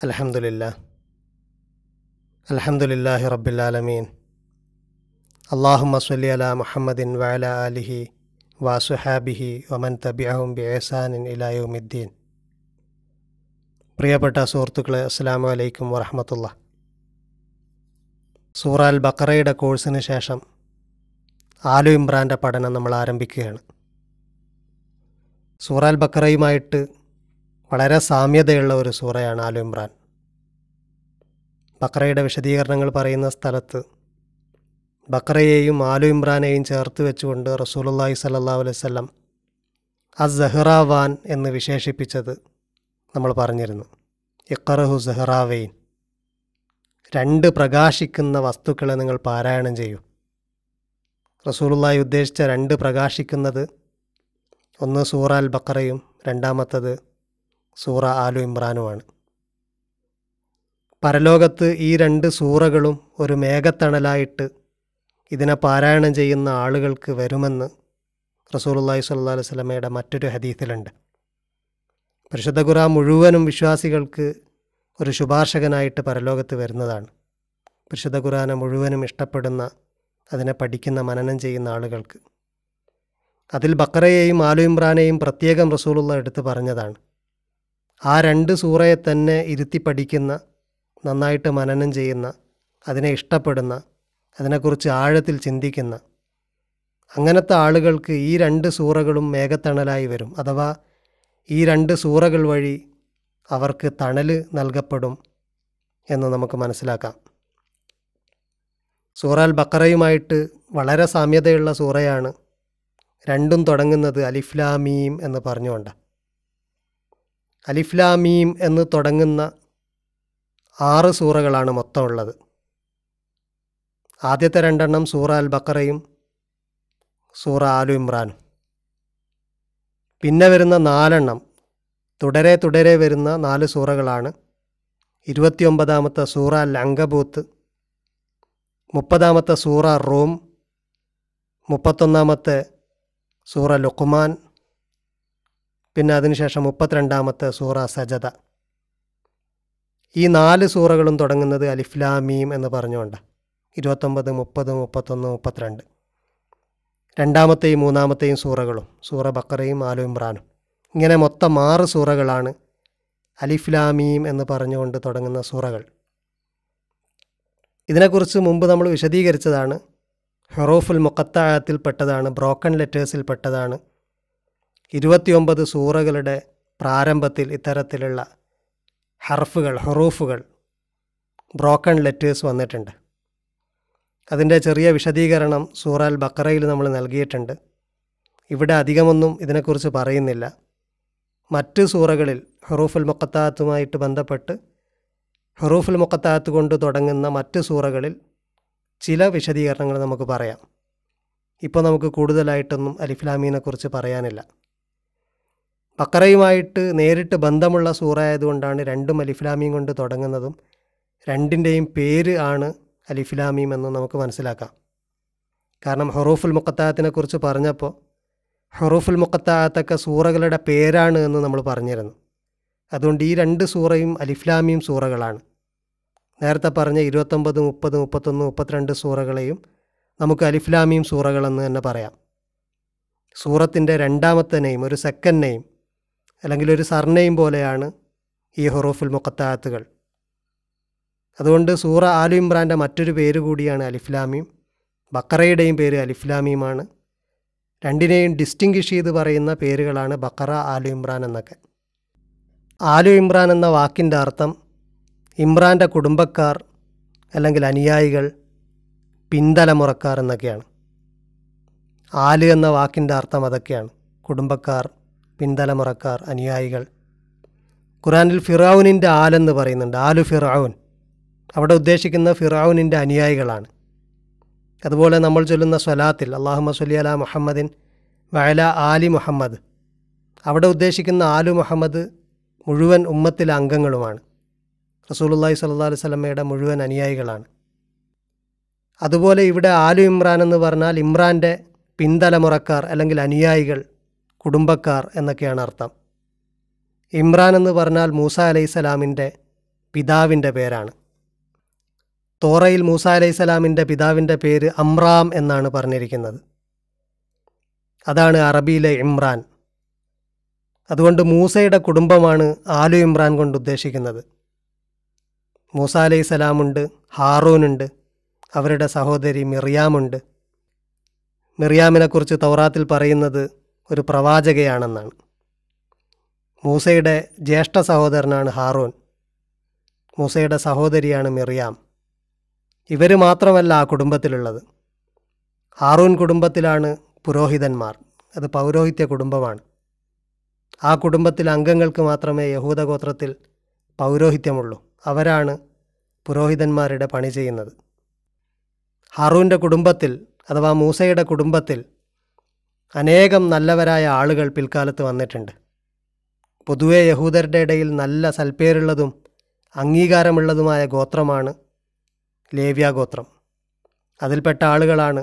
الحمد لله الحمد لله رب العالمين اللهم صل على محمد وعلى آله وصحابه ومن تبعهم بإحسان إلى يوم الدين പ്രിയപ്പെട്ട സുഹൃത്തുക്കളെ അസ്സാം വലൈക്കും വറഹമത്തുള്ള സൂറ അൽ ബക്കറയുടെ കോഴ്സിന് ശേഷം ആലു ഇമ്രാൻ്റെ പഠനം നമ്മൾ ആരംഭിക്കുകയാണ് സൂറ അൽ ബക്കറയുമായിട്ട് വളരെ സാമ്യതയുള്ള ഒരു സൂറയാണ് ആലു ഇമ്രാൻ. ബക്രയുടെ വിശദീകരണങ്ങൾ പറയുന്ന സ്ഥലത്ത് ബക്രയെയും ആലു ഇമ്രാനെയും ചേർത്ത് വെച്ചുകൊണ്ട് റസൂലുള്ളാഹി സല്ലാ അലൈഹി വസല്ലം അസ് സഹ്റാവാൻ എന്ന് വിശേഷിപ്പിച്ചത് നമ്മൾ പറഞ്ഞിരുന്നു. ഇഖറഹു സെഹ്റാവെയിൻ രണ്ട് പ്രകാശിക്കുന്ന വസ്തുക്കളെ നിങ്ങൾ പാരായണം ചെയ്യൂ. റസൂലുള്ളാഹി ഉദ്ദേശിച്ച രണ്ട് പ്രകാശിക്കുന്നത് ഒന്ന് സൂറാൽ ബക്കറയും രണ്ടാമത്തത് സൂറ ആലു ഇമ്രാനുമാണ്. പരലോകത്ത് ഈ രണ്ട് സൂറകളും ഒരു മേഘത്തണലായിട്ട് ഇതിനെ പാരായണം ചെയ്യുന്ന ആളുകൾക്ക് വരുമെന്ന് റസൂലുള്ളാഹി സ്വല്ലല്ലാഹു അലൈഹി മറ്റൊരു ഹദീസിലുണ്ട്. പരിശുദ്ധ ഖുറ മുഴുവനും വിശ്വാസികൾക്ക് ഒരു ശുപാർശകനായിട്ട് പരലോകത്ത് വരുന്നതാണ്. പരിശുദ്ധ ഖുറാനെ മുഴുവനും ഇഷ്ടപ്പെടുന്ന അതിനെ പഠിക്കുന്ന മനനം ചെയ്യുന്ന ആളുകൾക്ക്. അതിൽ ബക്കറയെയും ആലു ഇമ്രാനെയും പ്രത്യേകം റസൂലുള്ള എടുത്ത് പറഞ്ഞതാണ്. ആ രണ്ട് സൂറയെ തന്നെ ഇരുത്തി പഠിക്കുന്ന നന്നായിട്ട് മനനം ചെയ്യുന്ന അതിനെ ഇഷ്ടപ്പെടുന്ന അതിനെക്കുറിച്ച് ആഴത്തിൽ ചിന്തിക്കുന്ന അങ്ങനത്തെ ആളുകൾക്ക് ഈ രണ്ട് സൂറകളും മേഘത്തണലായി വരും. അഥവാ ഈ രണ്ട് സൂറകൾ വഴി അവർക്ക് തണൽ നൽകപ്പെടും എന്ന് നമുക്ക് മനസ്സിലാക്കാം. സൂറൽ ബക്കറയുമായിട്ട് വളരെ സാമ്യതയുള്ള സൂറയാണ് രണ്ടും തുടങ്ങുന്നത് അലിഫ്ലാമീം എന്ന് പറഞ്ഞുകൊണ്ട്. അലിഫ്ലാമീം എന്ന് തുടങ്ങുന്ന ആറ് സൂറകളാണ് മൊത്തമുള്ളത്. ആദ്യത്തെ രണ്ടെണ്ണം സൂറ അൽ ബക്കറയും സൂറ ആലു ഇമ്രാനും. പിന്നെ വരുന്ന നാലെണ്ണം തുടരെ തുടരെ വരുന്ന നാല് സൂറകളാണ്. ഇരുപത്തിയൊമ്പതാമത്തെ സൂറ അൽ അങ്കബൂത്ത് മുപ്പതാമത്തെ സൂറ റോം മുപ്പത്തൊന്നാമത്തെ സൂറ ലുക്കുമാൻ പിന്നെ അതിനുശേഷം മുപ്പത്തിരണ്ടാമത്തെ സൂറ സജത ഈ നാല് സൂറകളും തുടങ്ങുന്നത് അലിഫ്ലാമീം എന്ന് പറഞ്ഞുകൊണ്ട്. ഇരുപത്തൊമ്പത് മുപ്പത് മുപ്പത്തൊന്ന് മുപ്പത്തിരണ്ട്. രണ്ടാമത്തെയും മൂന്നാമത്തെയും സൂറകളും സൂറ ബക്കറയും ആലു ഇമ്രാനും. ഇങ്ങനെ മൊത്തം ആറ് സൂറകളാണ് അലിഫ്ലാമീം എന്ന് പറഞ്ഞുകൊണ്ട് തുടങ്ങുന്ന സൂറകൾ. ഇതിനെക്കുറിച്ച് മുമ്പ് നമ്മൾ വിശദീകരിച്ചതാണ് ഹെറോഫുൽ മുക്കത്തായത്തിൽപ്പെട്ടതാണ് ബ്രോക്കൺ ലെറ്റേഴ്സിൽ പെട്ടതാണ് ഇരുപത്തിയൊമ്പത് സൂറകളുടെ പ്രാരംഭത്തിൽ ഇത്തരത്തിലുള്ള ഹർഫുകൾ ഹൊറൂഫുകൾ ബ്രോക്കൺ ലെറ്റേഴ്സ് വന്നിട്ടുണ്ട്. അതിന്റെ ചെറിയ വിശദീകരണം സൂറൽ ബക്കറയിൽ നമ്മൾ നൽകിയിട്ടുണ്ട്. ഇവിടെ അധികമൊന്നും ഇതിനെക്കുറിച്ച് പറയുന്നില്ല. മറ്റ് സൂറകളിൽ ഹെറൂഫുൽ മുക്കത്താത്തുമായിട്ട് ബന്ധപ്പെട്ട് ഹെറൂഫുൽ മുക്കത്താത്ത് കൊണ്ട് തുടങ്ങുന്ന മറ്റ് സൂറകളിൽ ചില വിശദീകരണങ്ങൾ നമുക്ക് പറയാം. ഇപ്പോൾ നമുക്ക് കൂടുതലായിട്ടൊന്നും അലിഫ്ലാമീനെക്കുറിച്ച് പറയാനില്ല. ബക്കറയുമായിട്ട് നേരിട്ട് ബന്ധമുള്ള സൂറ ആയതുകൊണ്ടാണ് രണ്ടും അലിഫ്ലാമീം കൊണ്ട് തുടങ്ങുന്നതും രണ്ടിന്റെയും പേര് ആണ് അലിഫ്ലാമീം എന്ന് നമുക്ക് മനസ്സിലാക്കാം. കാരണം ഹൊറൂഫുൽ മുക്കത്താത്തിനെ കുറിച്ച് പറഞ്ഞപ്പോൾ ഹൊറൂഫുൽ മുക്കത്താത്തൊക്കെ സൂറകളുടെ പേരാണ് എന്ന് നമ്മൾ പറഞ്ഞിരുന്നു. അതുകൊണ്ട് ഈ രണ്ട് സൂറയും അലിഫ്ലാമീം സൂറകളാണ്. നേരത്തെ പറഞ്ഞ ഇരുപത്തൊമ്പത് മുപ്പത് മുപ്പത്തൊന്ന് മുപ്പത്തിരണ്ട് സൂറകളെയും നമുക്ക് അലിഫ്ലാമീം സൂറകളെന്ന് തന്നെ പറയാം. സൂറത്തിന്റെ രണ്ടാമത്തെ നെയിം ഒരു സെക്കൻഡ് നെയിം അല്ലെങ്കിൽ ഒരു സർനെയിം പോലെയാണ് ഈ ഹൊറൂഫുൽ മുക്കത്താത്തുകൾ അതുകൊണ്ട് സൂറ ആലു ഇമ്രാന്റെ മറ്റൊരു പേര് കൂടിയാണ് അലിഫ്ലാമീം. ബക്കറയുടെയും പേര് അലിഫ്ലാമീമാണ്. രണ്ടിനെയും ഡിസ്റ്റിങ്ക്വിഷ് ചെയ്ത് പറയുന്ന പേരുകളാണ് ബക്കറ ആലു ഇമ്രാൻ എന്നൊക്കെ. ആലു ഇമ്രാൻ എന്ന വാക്കിന്റെ അർത്ഥം ഇമ്രാന്റെ കുടുംബക്കാർ അല്ലെങ്കിൽ അനുയായികൾ പിന്തലമുറക്കാർ എന്നൊക്കെയാണ്. ആൽ എന്ന വാക്കിന്റെ അർത്ഥം അതൊക്കെയാണ്. കുടുംബക്കാർ പിന്തലമുറക്കാർ അനുയായികൾ. ഖുറാനിൽ ഫിറാവുനിന്റെ ആലെന്ന് പറയുന്നുണ്ട്. ആലു ഫിറാവുൻ. അവിടെ ഉദ്ദേശിക്കുന്ന ഫിറാവുനിന്റെ അനുയായികളാണ്. അതുപോലെ നമ്മൾ ചൊല്ലുന്ന സ്വലാത്തിൽ അള്ളാഹുമ സല്ലി അല മുഹമ്മദിൻ വയല ആലി മുഹമ്മദ്. അവിടെ ഉദ്ദേശിക്കുന്ന ആലു മുഹമ്മദ് മുഴുവൻ ഉമ്മത്തിലെ അംഗങ്ങളുമാണ്. റസൂലുള്ളാഹി സല്ലാ അലൈഹി വസല്ലമയുടെ മുഴുവൻ അനുയായികളാണ്. അതുപോലെ ഇവിടെ ആലു ഇമ്രാൻ എന്ന് പറഞ്ഞാൽ ഇമ്രാന്റെ പിന്തലമുറക്കാർ അല്ലെങ്കിൽ അനുയായികൾ കുടുംബക്കാർ എന്നൊക്കെയാണ് അർത്ഥം. ഇമ്രാൻ എന്ന് പറഞ്ഞാൽ മൂസ അലൈസലാമിന്റെ പിതാവിന്റെ പേരാണ്. തോറയിൽ മൂസ അലൈസലാമിന്റെ പിതാവിന്റെ പേര് അമ്രാം എന്നാണ് പറഞ്ഞിരിക്കുന്നത്. അതാണ് അറബിയിലെ ഇമ്രാൻ. അതുകൊണ്ട് മൂസയുടെ കുടുംബമാണ് ആലു ഇമ്രാൻ കൊണ്ട് ഉദ്ദേശിക്കുന്നത്. മൂസ അലൈഹി സ്വലാമുണ്ട് ഹാറൂനുണ്ട് അവരുടെ സഹോദരി മിറിയാമുണ്ട്. മിറിയാമിനെക്കുറിച്ച് തൗറാത്തിൽ പറയുന്നത് ഒരു പ്രവാചകയാണെന്നാണ്. മൂസയുടെ ജ്യേഷ്ഠ സഹോദരനാണ് ഹാറൂൻ. മൂസയുടെ സഹോദരിയാണ് മിറിയാം. ഇവർ മാത്രമല്ല ആ കുടുംബത്തിലുള്ളത്. ഹാറൂൻ കുടുംബത്തിലാണ് പുരോഹിതന്മാർ. അത് പൗരോഹിത്യ കുടുംബമാണ്. ആ കുടുംബത്തിലെ അംഗങ്ങൾക്ക് മാത്രമേ യഹൂദഗോത്രത്തിൽ പൗരോഹിത്യമുള്ളൂ. അവരാണ് പുരോഹിതന്മാരുടെ പണി ചെയ്യുന്നത്. ഹാറൂന്റെ കുടുംബത്തിൽ അഥവാ മൂസയുടെ കുടുംബത്തിൽ അനേകം നല്ലവരായ ആളുകൾ പിൽക്കാലത്ത് വന്നിട്ടുണ്ട്. പൊതുവെ യഹൂദരുടെ ഇടയിൽ നല്ല സൽപ്പേരുള്ളതും അംഗീകാരമുള്ളതുമായ ഗോത്രമാണ് ലേവ്യ ഗോത്രം. അതിൽപ്പെട്ട ആളുകളാണ്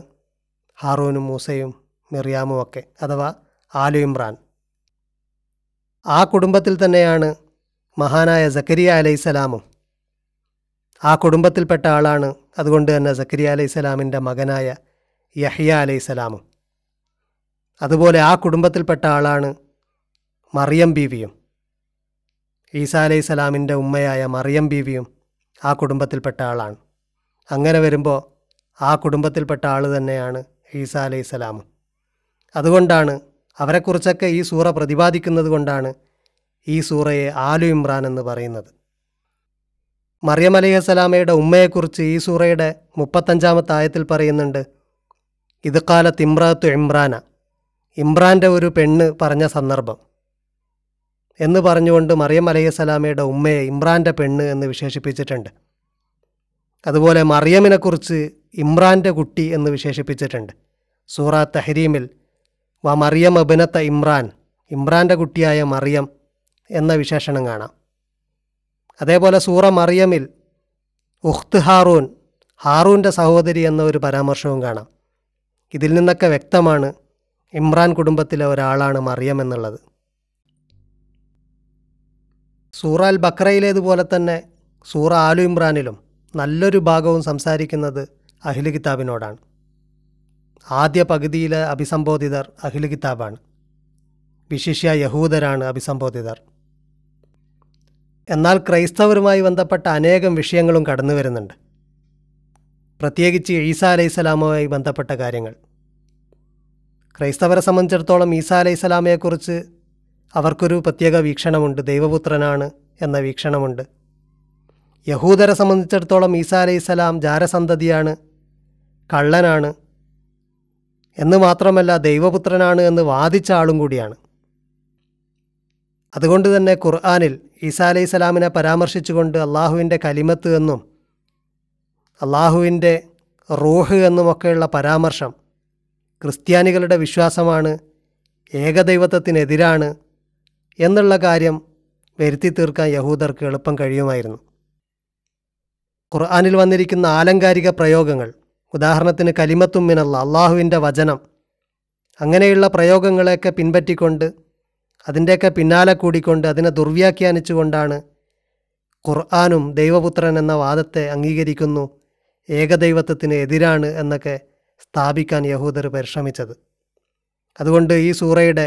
ഹാറൂനും മൂസയും മിറിയാമും ഒക്കെ അഥവാ ആലു ഇമ്രാൻ. ആ കുടുംബത്തിൽ തന്നെയാണ് മഹാനായ സക്കരിയ അലൈസലാമും ആ കുടുംബത്തിൽപ്പെട്ട ആളാണ് അതുകൊണ്ട് തന്നെ സക്കരിയ അലൈസലാമിന്റെ മകനായ യഹിയ അലൈസലാമും അതുപോലെ ആ കുടുംബത്തിൽപ്പെട്ട ആളാണ് മറിയം ബീവിയും. ഈസ സ്വലാമിന്റെ ഉമ്മയായ മറിയം ബീവിയും ആ കുടുംബത്തിൽപ്പെട്ട ആളാണ്. അങ്ങനെ വരുമ്പോൾ ആ കുടുംബത്തിൽപ്പെട്ട ആൾ തന്നെയാണ് ഈസ സ്വലാമും. അതുകൊണ്ടാണ് അവരെക്കുറിച്ചൊക്കെ ഈ സൂറ പ്രതിപാദിക്കുന്നത് കൊണ്ടാണ് ഈ സൂറയെ ആലു ഇമ്രാൻ എന്ന് പറയുന്നത്. മറിയം അലൈഹി സ്വലാമയുടെ ഉമ്മയെക്കുറിച്ച് ഈ സൂറയുടെ മുപ്പത്തഞ്ചാമത്തെ ആയത്തിൽ പറയുന്നുണ്ട് ഇത് കാലത്ത് ഇമ്രാത്തു ഇമ്രാന. ഇമ്രാന്റെ ഒരു പെണ്ണ് പറഞ്ഞ സന്ദർഭം. എന്ന് പറഞ്ഞുകൊണ്ട് മറിയം അലൈഹിസ്സലാമയുടെ ഉമ്മയെ ഇമ്രാന്റെ പെണ്ണ് എന്ന് വിശേഷിപ്പിച്ചിട്ടുണ്ട്. അതുപോലെ മറിയമിനെക്കുറിച്ച് ഇമ്രാന്റെ കുട്ടി എന്ന് വിശേഷിപ്പിച്ചിട്ടുണ്ട്. സൂറ തഹരീമിൽ വ മറിയം അബിനത്ത ഇമ്രാൻ ഇമ്രാന്റെ കുട്ടിയായ മറിയം എന്ന വിശേഷണം കാണാം. അതേപോലെ സൂറ മറിയമിൽ ഉഖ്ത് ഹാറൂൻ ഹാറൂന്റെ സഹോദരി എന്ന ഒരു പരാമർശവും കാണാം. ഇതിൽ നിന്നൊക്കെ വ്യക്തമാണ് ഇമ്രാൻ കുടുംബത്തിലെ ഒരാളാണ് മറിയം എന്നുള്ളത്. സൂറ അൽ ബക്രയിലേതുപോലെ തന്നെ സൂറ ആലു ഇമ്രാനിലും നല്ലൊരു ഭാഗവും സംസാരിക്കുന്നത് അഹിൽ കിതാബിനോടാണ്. ആദ്യ പകുതിയിലെ അഭിസംബോധിതർ അഹിൽ കിതാബാണ്. വിശിഷ്യ യഹൂദരാണ് അഭിസംബോധിതർ. എന്നാൽ ക്രൈസ്തവരുമായി ബന്ധപ്പെട്ട അനേകം വിഷയങ്ങളും കടന്നു വരുന്നുണ്ട് പ്രത്യേകിച്ച് ഈസ അലൈഹിസ്സലാമുമായി ബന്ധപ്പെട്ട കാര്യങ്ങൾ. ക്രൈസ്തവരെ സംബന്ധിച്ചിടത്തോളം ഈസ അലൈഹിസ്സലാമയെക്കുറിച്ച് അവർക്കൊരു പ്രത്യേക വീക്ഷണമുണ്ട്. ദൈവപുത്രനാണ് എന്ന വീക്ഷണമുണ്ട്. യഹൂദരെ സംബന്ധിച്ചിടത്തോളം ഈസ അലൈഹിസ്സലാം ജാരസന്തതിയാണ് കള്ളനാണ് എന്ന് മാത്രമല്ല ദൈവപുത്രനാണ് എന്ന് വാദിച്ച ആളും കൂടിയാണ്. അതുകൊണ്ട് തന്നെ ഖുർആാനിൽ ഈസാ അലൈഹി സ്വലാമിനെ പരാമർശിച്ചുകൊണ്ട് അള്ളാഹുവിന്റെ കലിമത്ത് എന്നും അള്ളാഹുവിന്റെ റൂഹ് എന്നുമൊക്കെയുള്ള പരാമർശം ക്രിസ്ത്യാനികളുടെ വിശ്വാസമാണ് ഏകദൈവത്വത്തിനെതിരാണ് എന്നുള്ള കാര്യം വരുത്തി തീർക്കാൻ യഹൂദർക്ക് എളുപ്പം കഴിയുമായിരുന്നു. ഖുർആാനിൽ വന്നിരിക്കുന്ന ആലങ്കാരിക പ്രയോഗങ്ങൾ ഉദാഹരണത്തിന് കലിമത്തും മിനല്ല അള്ളാഹുവിന്റെ വചനം അങ്ങനെയുള്ള പ്രയോഗങ്ങളെയൊക്കെ പിൻപറ്റിക്കൊണ്ട് അതിന്റെയൊക്കെ പിന്നാലെ കൂടിക്കൊണ്ട് അതിനെ ദുർവ്യാഖ്യാനിച്ചുകൊണ്ടാണ് ഖുർആാനും ദൈവപുത്രൻ എന്ന വാദത്തെ അംഗീകരിക്കുന്നു ഏകദൈവത്വത്തിന് എതിരാണ് എന്നൊക്കെ സ്ഥാപിക്കാൻ യഹൂദർ പരിശ്രമിച്ചത്. അതുകൊണ്ട് ഈ സൂറയുടെ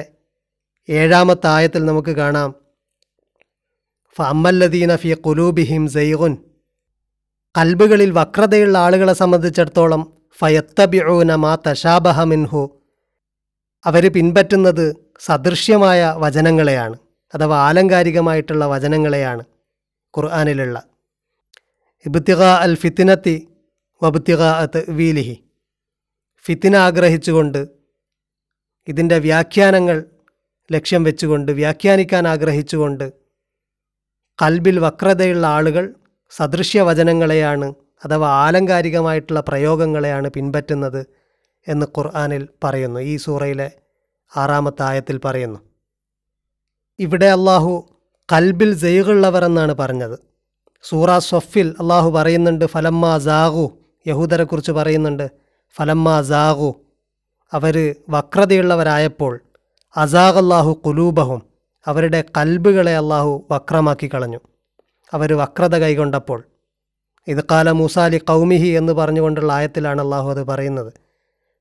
ഏഴാമത്തെ ആയത്തിൽ നമുക്ക് കാണാം ഫമ്മല്ലദീന ഫി കുലൂബിഹിം സൈഗുൻ കൽബുകളിൽ വക്രതയുള്ള ആളുകളെ സംബന്ധിച്ചിടത്തോളം ഫയത്തബിഊന മാ തശാബഹ മിൻഹു അവർ പിൻപറ്റുന്നത് സദൃശ്യമായ വചനങ്ങളെയാണ് അഥവാ ആലങ്കാരികമായിട്ടുള്ള വചനങ്ങളെയാണ് ഖുർആാനിലുള്ള. ഇബ്തിഗ അൽ ഫിത്തിനത്തി വബ്തിഖ അത്ത് വീലിഹി ഫിത്തിന ആഗ്രഹിച്ചുകൊണ്ട് ഇതിന്റെ വ്യാഖ്യാനങ്ങൾ ലക്ഷ്യം വെച്ചുകൊണ്ട് വ്യാഖ്യാനിക്കാൻ ആഗ്രഹിച്ചുകൊണ്ട് കൽബിൽ വക്രതയുള്ള ആളുകൾ സദൃശ്യ വചനങ്ങളെയാണ് അഥവാ ആലങ്കാരികമായിട്ടുള്ള പ്രയോഗങ്ങളെയാണ് പിൻപറ്റുന്നത് എന്ന് ഖുർആാനിൽ പറയുന്നു. ഈ സൂറയിലെ ആറാമത്തെ ആയത്തിൽ പറയുന്നു. ഇവിടെ അള്ളാഹു കൽബിൽ ജയുകളുള്ളവർ എന്നാണ് പറഞ്ഞത്. സൂറ സൊഫിൽ അള്ളാഹു പറയുന്നുണ്ട് ഫലമ്മ ജാഹു യഹൂദരെക്കുറിച്ച് പറയുന്നുണ്ട് ഫലമ്മ അസാഹു അവർ വക്രതയുള്ളവരായപ്പോൾ അസാഖല്ലാഹു കുലൂബഹും അവരുടെ കൽബുകളെ അള്ളാഹു വക്രമാക്കി കളഞ്ഞു. അവർ വക്രത കൈകൊണ്ടപ്പോൾ ഇത് കാല മൂസാലി കൗമിഹി എന്ന് പറഞ്ഞുകൊണ്ടുള്ള ആയത്തിലാണ് അള്ളാഹു അത് പറയുന്നത്.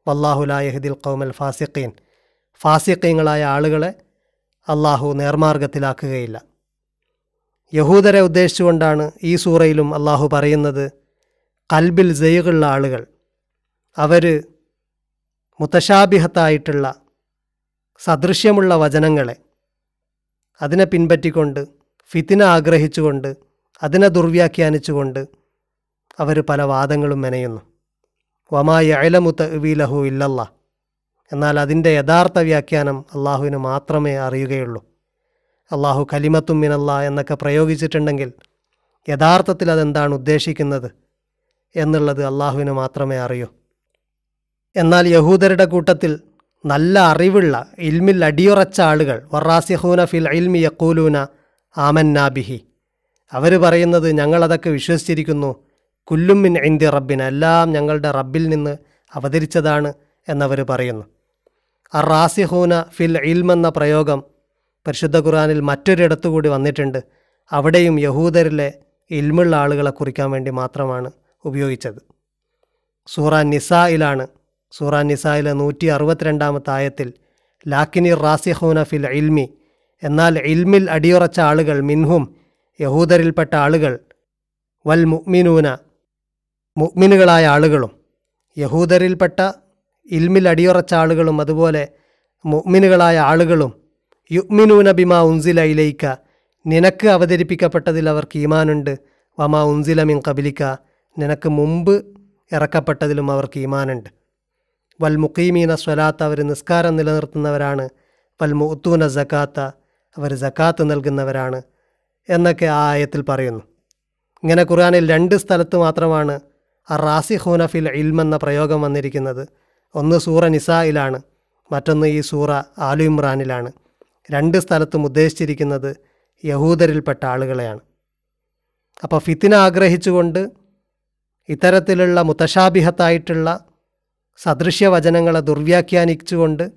വല്ലാഹുലായഹിദിൽ കൗമൽ ഫാസിഖീൻ. ഫാസിഖീങ്ങളായ ആളുകളെ അള്ളാഹു നേർമാർഗത്തിലാക്കുകയില്ല. യഹൂദരെ ഉദ്ദേശിച്ചുകൊണ്ടാണ് ഈ സൂറയിലും അള്ളാഹു പറയുന്നത് കൽബിൽ ജയ്ഗുള്ള ആളുകൾ അവർ മുത്തശാബിഹത്തായിട്ടുള്ള സദൃശ്യമുള്ള വചനങ്ങളെ അതിനെ പിൻപറ്റിക്കൊണ്ട് ഫിത്തിന ആഗ്രഹിച്ചുകൊണ്ട് അതിനെ ദുർവ്യാഖ്യാനിച്ചുകൊണ്ട് അവർ പല വാദങ്ങളും മെനയുന്നു. വമായ അയലമുത്ത വീലഹു ഇല്ലല്ല എന്നാൽ അതിന്റെ യഥാർത്ഥ വ്യാഖ്യാനം അള്ളാഹുവിന് മാത്രമേ അറിയുകയുള്ളൂ. അള്ളാഹു കലിമത്തും മിനല്ല എന്നൊക്കെ പ്രയോഗിച്ചിട്ടുണ്ടെങ്കിൽ യഥാർത്ഥത്തിൽ അതെന്താണ് ഉദ്ദേശിക്കുന്നത് എന്നുള്ളത് അള്ളാഹുവിന് മാത്രമേ അറിയൂ. എന്നാൽ യഹൂദരുടെ കൂട്ടത്തിൽ നല്ല അറിവുള്ള ഇൽമിൽ അടിയുറച്ച ആളുകൾ വറാസിഹൂന ഫിൽ ഇൽമി യക്കൂലൂന ആമന്നാബിഹി അവർ പറയുന്നത് ഞങ്ങളതൊക്കെ വിശ്വസിച്ചിരിക്കുന്നു. കുല്ലുമിൻ ഇന്ത്യ റബ്ബിന് എല്ലാം ഞങ്ങളുടെ റബ്ബിൽ നിന്ന് അവതരിച്ചതാണ് എന്നവർ പറയുന്നു. അറാസിഹൂന റാസിഹൂന ഫിൽ ഇൽമെന്ന പ്രയോഗം പരിശുദ്ധ ഖുറാനിൽ മറ്റൊരിടത്തു കൂടി വന്നിട്ടുണ്ട്. അവിടെയും യഹൂദരിലെ ഇൽമുള്ള ആളുകളെ കുറിക്കാൻ വേണ്ടി മാത്രമാണ് ഉപയോഗിച്ചത്. സൂറ നിസായിലാണ് സൂറ നിസായിലെ നൂറ്റി അറുപത്തിരണ്ടാമത്തെ ആയത്തിൽ ലാക്കിനി റാസിഹൂന ഫിൽ ഇൽമി എന്നാൽ ഇൽമിൽ അടിയുറച്ച ആളുകൾ മിൻഹും യഹൂദരിൽപ്പെട്ട ആളുകൾ വൽ മുഅ്മിനൂന മുഅ്മിനുകളായ ആളുകളും യഹൂദരിൽപ്പെട്ട ഇൽമിൽ അടിയുറച്ച ആളുകളും അതുപോലെ മുഅ്മിനുകളായ ആളുകളും യുഗ്മിനൂന ബിമാ ഉൻസില ഇലയിക്ക നിനക്ക് അവതരിപ്പിക്കപ്പെട്ടതിൽ അവർക്ക് ഈമാനുണ്ട് വമാ ഉൻസില മിൻ കബിലിക്ക നിനക്ക് മുമ്പ് ഇറക്കപ്പെട്ടതിലും അവർക്ക് ഈമാനുണ്ട് വൽ മുഖീമീന സ്വലാത്ത് അവർ നിസ്കാരം നിലനിർത്തുന്നവരാണ്. വൽ മുത്തൂന ജക്കാത്ത അവർ ജക്കാത്ത് നൽകുന്നവരാണ് എന്നൊക്കെ ആ ആയത്തിൽ പറയുന്നു. ഇങ്ങനെ ഖുർആാനിൽ രണ്ട് സ്ഥലത്ത് മാത്രമാണ് ആ റാസി ഹൂനഫിൽ ഇൽമെന്ന പ്രയോഗം വന്നിരിക്കുന്നത്. ഒന്ന് സൂറ നിസായിലാണ് മറ്റൊന്ന് ഈ സൂറ ആലു ഇമ്രാനിലാണ്. രണ്ട് സ്ഥലത്തും ഉദ്ദേശിച്ചിരിക്കുന്നത് യഹൂദരിൽപ്പെട്ട ആളുകളെയാണ്. അപ്പോൾ ഫിത്തിന ആഗ്രഹിച്ചുകൊണ്ട് ഇത്തരത്തിലുള്ള മുത്തശാബിഹത്തായിട്ടുള്ള സദൃശ്യവചനങ്ങളെ ദുർവ്യാഖ്യാനിച്ചുകൊണ്ട്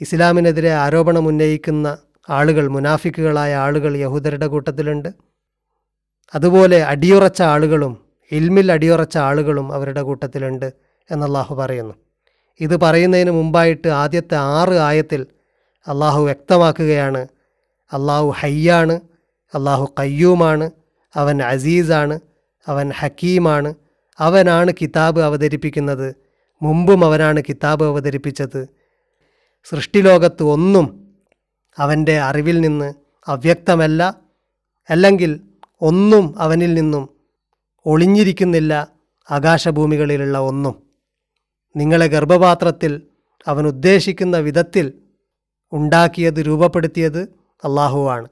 ഇസ്ലാമിനെതിരെ ആരോപണം ഉന്നയിക്കുന്ന ആളുകൾ മുനാഫിക്കുകളായ ആളുകൾ യഹൂദരുടെ കൂട്ടത്തിലുണ്ട്. അതുപോലെ അടിയുറച്ച ആളുകളും ഇൽമിൽ അടിയുറച്ച ആളുകളും അവരുടെ കൂട്ടത്തിലുണ്ട് എന്നല്ലാഹു പറയുന്നു. ഇത് പറയുന്നതിന് മുമ്പായിട്ട് ആദ്യത്തെ ആറ് ആയത്തിൽ അള്ളാഹു വ്യക്തമാക്കുകയാണ്. അള്ളാഹു ഹയ്യാണ് അള്ളാഹു കയ്യൂമാണ് അവൻ അസീസാണ് അവൻ ഹക്കീമാണ് അവനാണ് കിതാബ് അവതരിപ്പിക്കുന്നത്. മുമ്പും അവനാണ് കിതാബ് അവതരിപ്പിച്ചത്. സൃഷ്ടിലോകത്ത് ഒന്നും അവന്റെ അറിവിൽ നിന്ന് അവ്യക്തമല്ല. അല്ലെങ്കിൽ ഒന്നും അവനിൽ നിന്നും ഒളിഞ്ഞിരിക്കുന്നില്ല ആകാശഭൂമികളിലുള്ള ഒന്നും. നിങ്ങളെ ഗർഭപാത്രത്തിൽ അവൻ ഉദ്ദേശിക്കുന്ന വിധത്തിൽ ഉണ്ടാക്കിയത് രൂപപ്പെടുത്തിയത് അള്ളാഹുവാണ്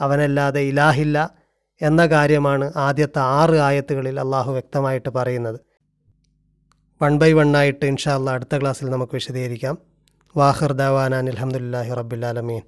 അവനല്ലാതെ ഇലാഹില്ല എന്ന കാര്യമാണ് ആദ്യത്തെ ആറ് ആയത്തുകളിൽ അള്ളാഹു വ്യക്തമായിട്ട് പറയുന്നത്. വൺ ബൈ വൺ ആയിട്ട് ഇൻഷാല്ല അടുത്ത ക്ലാസ്സിൽ നമുക്ക് വിശദീകരിക്കാം. വാഹിർ ദാവാനാൻ അലഹമുല്ലാഹി റബ്ബുലാലമീൻ